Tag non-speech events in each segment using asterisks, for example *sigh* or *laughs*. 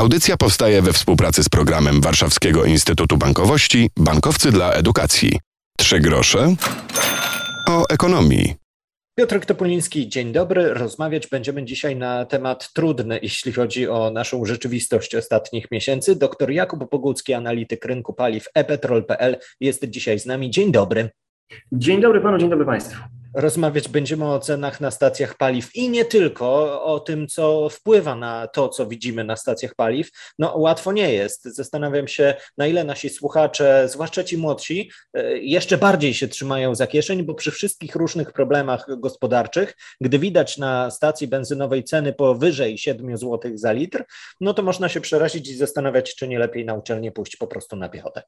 Audycja powstaje we współpracy z programem Warszawskiego Instytutu Bankowości Bankowcy dla Edukacji. Trzy grosze o ekonomii. Piotr Topuliński, dzień dobry. Rozmawiać będziemy dzisiaj na temat trudny, jeśli chodzi o naszą rzeczywistość ostatnich miesięcy. Doktor Jakub Bogucki, analityk rynku paliw epetrol.pl jest dzisiaj z nami. Dzień dobry. Dzień dobry panu, dzień dobry państwu. Rozmawiać będziemy o cenach na stacjach paliw i nie tylko o tym, co wpływa na to, co widzimy na stacjach paliw. No, łatwo nie jest. Zastanawiam się, na ile nasi słuchacze, zwłaszcza ci młodsi, e, jeszcze bardziej się trzymają za kieszeń, bo przy wszystkich różnych problemach gospodarczych, gdy widać na stacji benzynowej ceny powyżej 7 zł za litr, no to można się przerazić i zastanawiać, czy nie lepiej na uczelnię pójść po prostu na piechotę.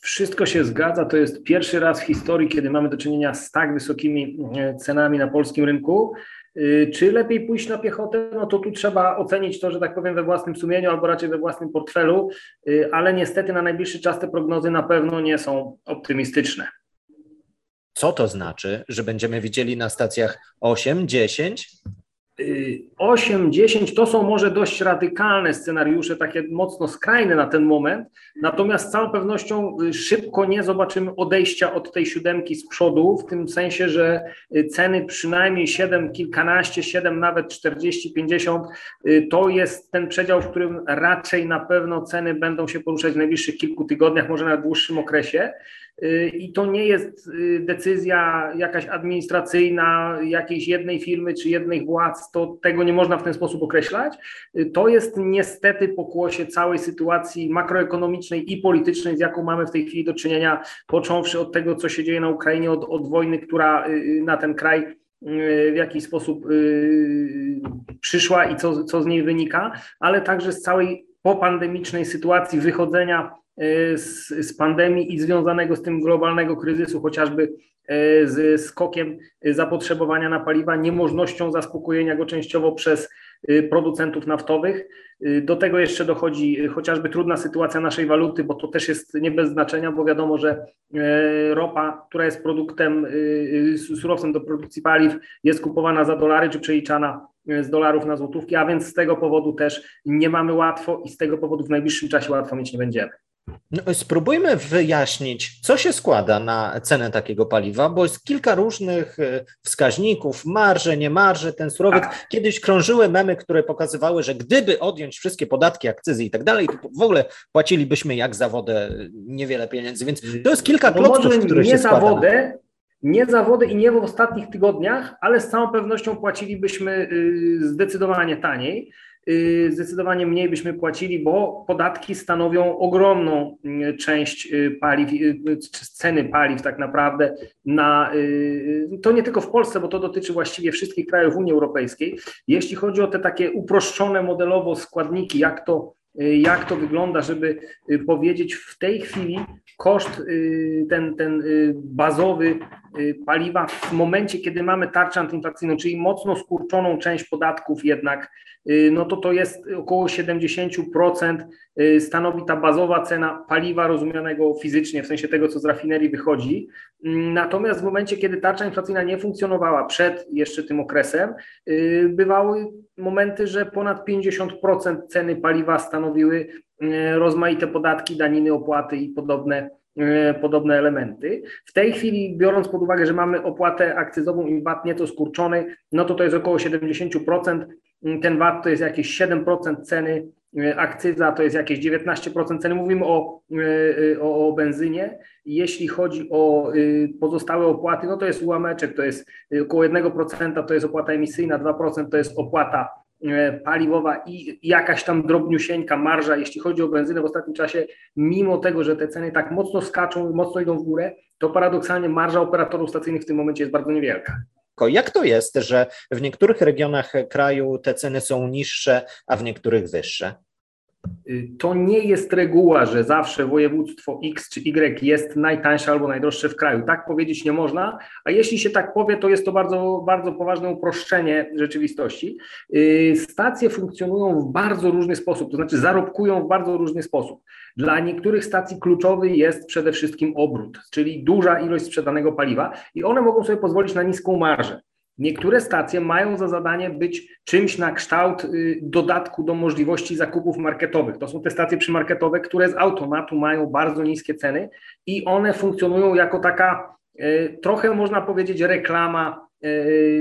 Wszystko się zgadza. To jest pierwszy raz w historii, kiedy mamy do czynienia z tak wysokimi e, cenami na polskim rynku. E, czy lepiej pójść na piechotę? No to tu trzeba ocenić to, że tak powiem, we własnym sumieniu albo raczej we własnym portfelu, e, ale niestety na najbliższy czas te prognozy na pewno nie są optymistyczne. Co to znaczy, że będziemy widzieli na stacjach 8, 10? 8, 10 to są może dość radykalne scenariusze, takie mocno skrajne na ten moment, natomiast z całą pewnością y, szybko nie zobaczymy odejścia od tej siódemki z przodu, w tym sensie, że y, ceny przynajmniej 7, kilkanaście, 7, nawet 40, 50 y, to jest ten przedział, w którym raczej na pewno ceny będą się poruszać w najbliższych kilku tygodniach, może nawet dłuższym okresie. Y, I to nie jest y, decyzja jakaś administracyjna jakiejś jednej firmy czy jednych władz, to tego nie można w ten sposób określać. Y, to jest niestety pokłosie całej sytuacji makroekonomicznej i politycznej, z jaką mamy w tej chwili do czynienia, począwszy od tego, co się dzieje na Ukrainie, od, od wojny, która na ten kraj w jakiś sposób przyszła i co, co z niej wynika, ale także z całej popandemicznej sytuacji wychodzenia z, z pandemii i związanego z tym globalnego kryzysu, chociażby e, z skokiem zapotrzebowania na paliwa, niemożnością zaspokojenia go częściowo przez e, producentów naftowych. Do tego jeszcze dochodzi chociażby trudna sytuacja naszej waluty, bo to też jest nie bez znaczenia, bo wiadomo, że ropa, która jest produktem, surowcem do produkcji paliw, jest kupowana za dolary czy przeliczana z dolarów na złotówki, a więc z tego powodu też nie mamy łatwo i z tego powodu w najbliższym czasie łatwo mieć nie będziemy. No, spróbujmy wyjaśnić, co się składa na cenę takiego paliwa, bo jest kilka różnych e, wskaźników, marże, nie marże, ten surowiec. Tak. Kiedyś krążyły memy, które pokazywały, że gdyby odjąć wszystkie podatki, akcyzy i tak dalej, to w ogóle płacilibyśmy jak za wodę niewiele pieniędzy, więc to jest kilka no klocków, które nie się za wodę, nie za wodę i nie w ostatnich tygodniach, ale z całą pewnością płacilibyśmy y, zdecydowanie taniej. Y, zdecydowanie mniej byśmy płacili, bo podatki stanowią ogromną y, część y, paliw, ceny paliw tak naprawdę na, to nie tylko w Polsce, bo to dotyczy właściwie wszystkich krajów Unii Europejskiej. Jeśli chodzi o te takie uproszczone modelowo składniki, jak to, jak to wygląda, żeby powiedzieć w tej chwili koszt ten, ten bazowy paliwa w momencie, kiedy mamy tarczę antyinflacyjną, czyli mocno skurczoną część podatków jednak Y, no to to jest około 70% y, stanowi ta bazowa cena paliwa rozumianego fizycznie, w sensie tego, co z rafinerii wychodzi. Natomiast w momencie, kiedy tarcza inflacyjna nie funkcjonowała przed jeszcze tym okresem, y, bywały momenty, że ponad 50% ceny paliwa stanowiły rozmaite podatki, daniny, opłaty i podobne podobne elementy. W tej chwili, biorąc pod uwagę, że mamy opłatę akcyzową i VAT nieco skurczony, no to to jest około 70%. Ten VAT to jest jakieś 7% ceny, e, akcyza to jest jakieś 19% ceny. Mówimy o, e, o, o benzynie. Jeśli chodzi o e, pozostałe opłaty, no to jest ułameczek, to jest około 1% to jest opłata emisyjna, 2% to jest opłata paliwowa i jakaś tam drobniusieńka marża, jeśli chodzi o benzynę w ostatnim czasie, mimo tego, że te ceny tak mocno skaczą, mocno idą w górę, to paradoksalnie marża operatorów stacyjnych w tym momencie jest bardzo niewielka. Jak to jest, że w niektórych regionach kraju te ceny są niższe, a w niektórych wyższe? Y, to nie jest reguła, że zawsze województwo X czy Y jest najtańsze albo najdroższe w kraju. Tak powiedzieć nie można, a jeśli się tak powie, to jest to bardzo, bardzo poważne uproszczenie rzeczywistości. Y, stacje funkcjonują w bardzo różny sposób, to znaczy zarobkują w bardzo różny sposób. Dla niektórych stacji kluczowy jest przede wszystkim obrót, czyli duża ilość sprzedanego paliwa i one mogą sobie pozwolić na niską marżę. Niektóre stacje mają za zadanie być czymś na kształt y, dodatku do możliwości zakupów marketowych. To są te stacje przymarketowe, które z automatu mają bardzo niskie ceny i one funkcjonują jako taka y, trochę można powiedzieć reklama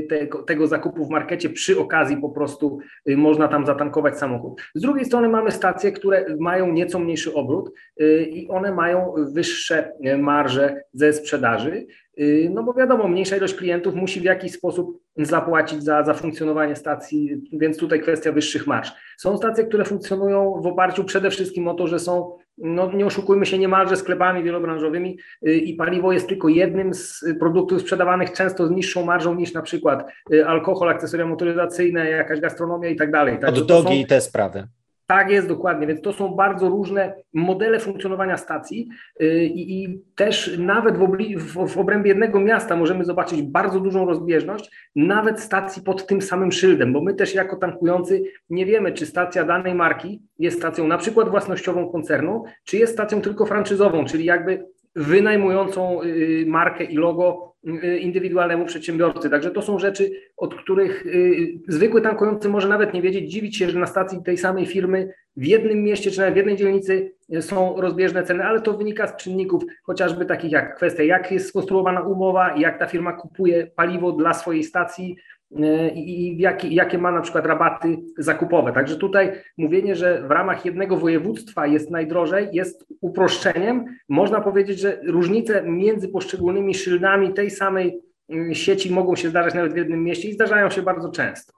tego, tego, zakupu w markecie przy okazji po prostu można tam zatankować samochód. Z drugiej strony mamy stacje, które mają nieco mniejszy obrót i one mają wyższe marże ze sprzedaży. No bo wiadomo, mniejsza ilość klientów musi w jakiś sposób zapłacić za, za funkcjonowanie stacji, więc tutaj kwestia wyższych marsz. Są stacje, które funkcjonują w oparciu przede wszystkim o to, że są, no nie oszukujmy się, niemalże sklepami wielobranżowymi y, i paliwo jest tylko jednym z produktów sprzedawanych często z niższą marżą niż na przykład y, alkohol, akcesoria motoryzacyjne, jakaś gastronomia i tak dalej. Od dogi i te sprawy. Tak jest, dokładnie. Więc to są bardzo różne modele funkcjonowania stacji y, i, i też nawet w, obli- w, w, obrębie jednego miasta możemy zobaczyć bardzo dużą rozbieżność, nawet stacji pod tym samym szyldem, bo my też jako tankujący nie wiemy, czy stacja danej marki jest stacją na przykład własnościową koncernu, czy jest stacją tylko franczyzową, czyli jakby wynajmującą y, markę i logo indywidualnemu przedsiębiorcy. Także to są rzeczy, od których y, zwykły tankujący może nawet nie wiedzieć, dziwić się, że na stacji tej samej firmy w jednym mieście czy nawet w jednej dzielnicy są rozbieżne ceny, ale to wynika z czynników chociażby takich jak kwestia, jak jest skonstruowana umowa, jak ta firma kupuje paliwo dla swojej stacji, i jakie, jakie ma na przykład rabaty zakupowe. Także tutaj mówienie, że w ramach jednego województwa jest najdrożej, jest uproszczeniem. Można powiedzieć, że różnice między poszczególnymi szyldami tej samej mm, sieci mogą się zdarzać nawet w jednym mieście i zdarzają się bardzo często.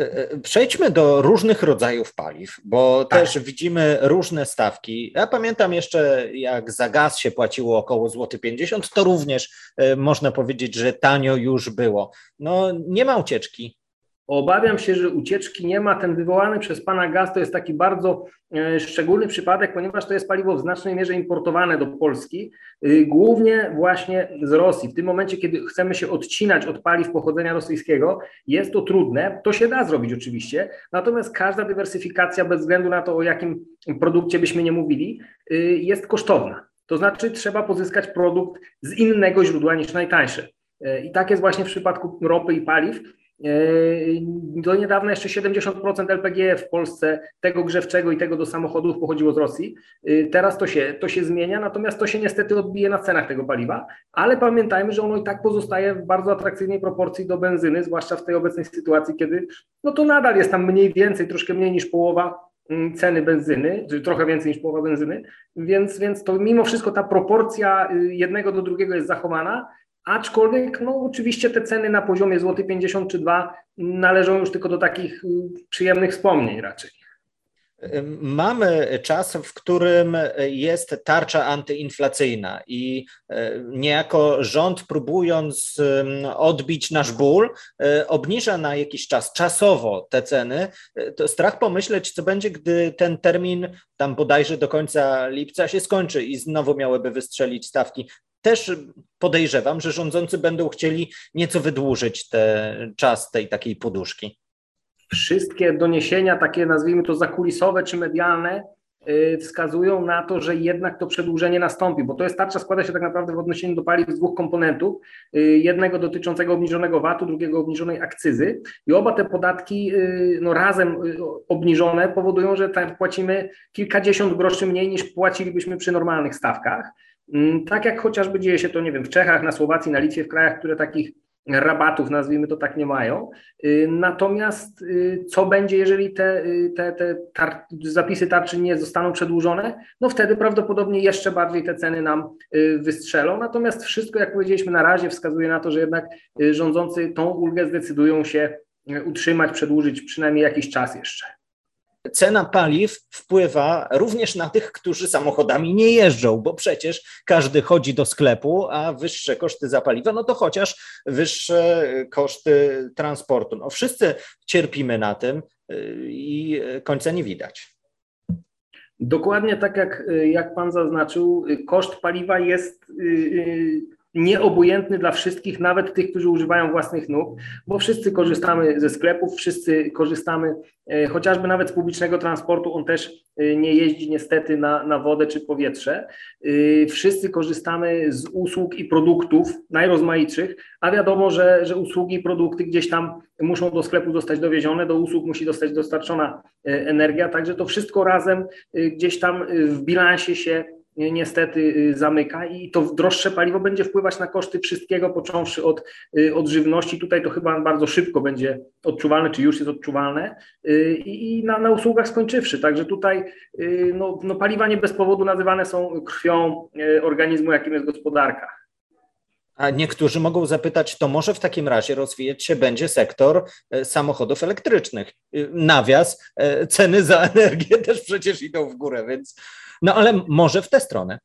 E, e, przejdźmy do różnych rodzajów paliw, bo tak. też widzimy różne stawki. Ja pamiętam jeszcze, jak za gaz się płaciło około złoty 50, to również e, można powiedzieć, że tanio już było. No nie ma ucieczki. Obawiam się, że ucieczki nie ma. Ten wywołany przez pana gaz to jest taki bardzo e, szczególny przypadek, ponieważ to jest paliwo w znacznej mierze importowane do Polski, y, głównie właśnie z Rosji. W tym momencie, kiedy chcemy się odcinać od paliw pochodzenia rosyjskiego, jest to trudne. To się da zrobić oczywiście, natomiast każda dywersyfikacja, bez względu na to, o jakim produkcie byśmy nie mówili, y, jest kosztowna. To znaczy, trzeba pozyskać produkt z innego źródła niż najtańsze. E, I tak jest właśnie w przypadku ropy i paliw. Do niedawna jeszcze 70% LPG w Polsce, tego grzewczego i tego do samochodów pochodziło z Rosji. Y, teraz to się, to się zmienia, natomiast to się niestety odbije na cenach tego paliwa, ale pamiętajmy, że ono i tak pozostaje w bardzo atrakcyjnej proporcji do benzyny, zwłaszcza w tej obecnej sytuacji, kiedy no to nadal jest tam mniej więcej, troszkę mniej niż połowa mm, ceny benzyny, czy trochę więcej niż połowa benzyny, więc, więc to mimo wszystko ta proporcja y, jednego do drugiego jest zachowana, Aczkolwiek, no oczywiście te ceny na poziomie złoty 50 czy 2 należą już tylko do takich y, przyjemnych wspomnień raczej. Mamy czas, w którym jest tarcza antyinflacyjna i e, niejako rząd, próbując odbić nasz ból, e, obniża na jakiś czas czasowo te ceny. E, to strach pomyśleć, co będzie, gdy ten termin, tam bodajże do końca lipca się skończy i znowu miałyby wystrzelić stawki też podejrzewam, że rządzący będą chcieli nieco wydłużyć ten czas tej takiej poduszki. Wszystkie doniesienia, takie nazwijmy to zakulisowe czy medialne, y, wskazują na to, że jednak to przedłużenie nastąpi, bo to jest tarcza składa się tak naprawdę w odniesieniu do paliw z dwóch komponentów. Y, jednego dotyczącego obniżonego VAT-u, drugiego obniżonej akcyzy. I oba te podatki y, no, razem obniżone powodują, że tak płacimy kilkadziesiąt groszy mniej niż płacilibyśmy przy normalnych stawkach. Mm, tak jak chociażby dzieje się to, nie wiem, w Czechach, na Słowacji, na Litwie, w krajach, które takich rabatów, nazwijmy to tak, nie mają. Y, natomiast y, co będzie, jeżeli te, y, te, te tar zapisy tarczy nie zostaną przedłużone? No wtedy prawdopodobnie jeszcze bardziej te ceny nam wystrzelą. Natomiast wszystko, jak powiedzieliśmy na razie, wskazuje na to, że jednak rządzący tą ulgę zdecydują się utrzymać, przedłużyć przynajmniej jakiś czas jeszcze cena paliw wpływa również na tych, którzy samochodami nie jeżdżą, bo przecież każdy chodzi do sklepu, a wyższe koszty za paliwo, no to chociaż wyższe koszty transportu. No wszyscy cierpimy na tym y, i końca nie widać. Dokładnie tak jak, jak Pan zaznaczył, koszt paliwa jest y, y, nieobojętny dla wszystkich, nawet tych, którzy używają własnych nóg, bo wszyscy korzystamy ze sklepów, wszyscy korzystamy e, chociażby nawet z publicznego transportu, on też e, nie jeździ niestety na, na wodę czy powietrze. E, wszyscy korzystamy z usług i produktów najrozmaitszych, a wiadomo, że, że usługi i produkty gdzieś tam muszą do sklepu zostać dowiezione, do usług musi zostać dostarczona energia, także to wszystko razem gdzieś tam w bilansie się niestety y, zamyka i to droższe paliwo będzie wpływać na koszty wszystkiego, począwszy od, y, od żywności. Tutaj to chyba bardzo szybko będzie odczuwalne, czy już jest odczuwalne y, i na, na usługach skończywszy. Także tutaj no, no paliwa nie bez powodu nazywane są krwią organizmu, jakim jest gospodarka. A niektórzy mogą zapytać, to może w takim razie rozwijać się będzie sektor samochodów elektrycznych. Nawias, ceny za *laughs* energię też przecież idą w górę, więc no ale może w tę stronę.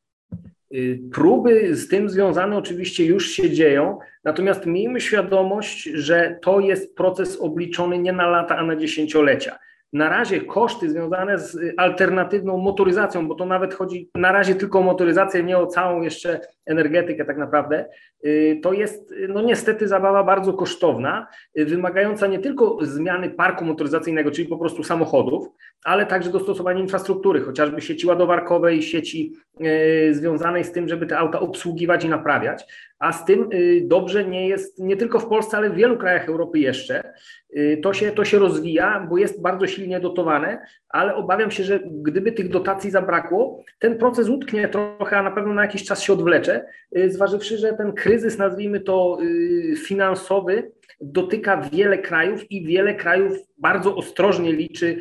Y, próby z tym związane oczywiście już się dzieją, natomiast miejmy świadomość, że to jest proces obliczony nie na lata, a na dziesięciolecia. Na razie koszty związane z alternatywną motoryzacją, bo to nawet chodzi na razie tylko o motoryzację, nie o całą jeszcze energetykę tak naprawdę, y, to jest no niestety zabawa bardzo kosztowna, y, wymagająca nie tylko zmiany parku motoryzacyjnego, czyli po prostu samochodów, ale także dostosowania infrastruktury, chociażby sieci ładowarkowej, sieci y, związanej z tym, żeby te auta obsługiwać i naprawiać. A z tym dobrze nie jest nie tylko w Polsce, ale w wielu krajach Europy jeszcze. To się, to się rozwija, bo jest bardzo silnie dotowane, ale obawiam się, że gdyby tych dotacji zabrakło, ten proces utknie trochę, a na pewno na jakiś czas się odwlecze, y, zważywszy, że ten kryzys, nazwijmy to y, finansowy, dotyka wiele krajów i wiele krajów bardzo ostrożnie liczy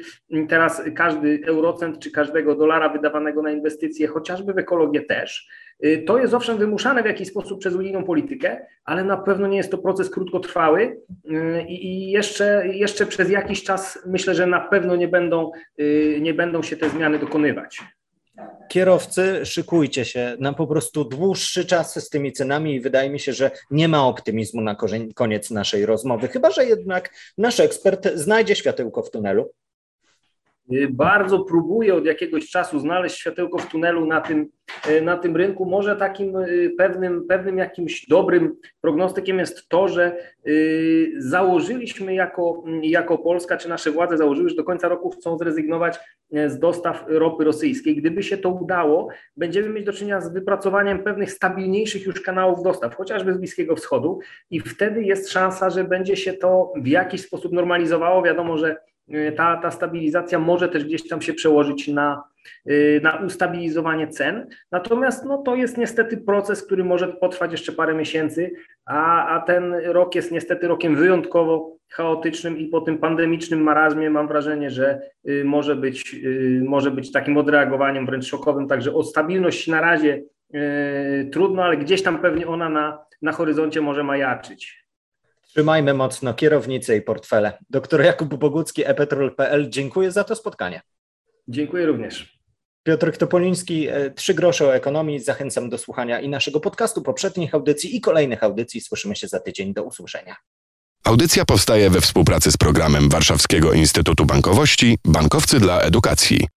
teraz każdy eurocent czy każdego dolara wydawanego na inwestycje, chociażby w ekologię też. Y, to jest owszem wymuszane w jakiś sposób przez unijną politykę, ale na pewno nie jest to proces krótkotrwały y, i jeszcze, jeszcze przez jakiś czas myślę, że na pewno nie będą, y, nie będą się te zmiany dokonywać. Kierowcy, szykujcie się na po prostu dłuższy czas z tymi cenami i wydaje mi się, że nie ma optymizmu na koniec naszej rozmowy, chyba że jednak nasz ekspert znajdzie światełko w tunelu. Y, bardzo próbuje od jakiegoś czasu znaleźć światełko w tunelu na tym, y, na tym rynku. Może takim y, pewnym, pewnym jakimś dobrym prognostykiem jest to, że założyliśmy jako, jako Polska, czy nasze władze założyły, że do końca roku chcą zrezygnować z dostaw ropy rosyjskiej. Gdyby się to udało, będziemy mieć do czynienia z wypracowaniem pewnych stabilniejszych już kanałów dostaw, chociażby z Bliskiego Wschodu i wtedy jest szansa, że będzie się to w jakiś sposób normalizowało. Wiadomo, że ta, ta stabilizacja może też gdzieś tam się przełożyć na, y, na ustabilizowanie cen. Natomiast no, to jest niestety proces, który może potrwać jeszcze parę miesięcy, a, a ten rok jest niestety rokiem wyjątkowo chaotycznym i po tym pandemicznym marazmie mam wrażenie, że y, może być, może być takim odreagowaniem wręcz szokowym. Także o stabilność na razie trudno, ale gdzieś tam pewnie ona na, na horyzoncie może majaczyć. Trzymajmy mocno kierownicę i portfele. Doktor Jakub Bogucki, epetrol.pl. Dziękuję za to spotkanie. Dziękuję również. Piotr Topoliński, e, Trzy grosze o ekonomii. Zachęcam do słuchania i naszego podcastu, poprzednich audycji i kolejnych audycji. Słyszymy się za tydzień. Do usłyszenia. Audycja powstaje we współpracy z programem Warszawskiego Instytutu Bankowości Bankowcy dla Edukacji.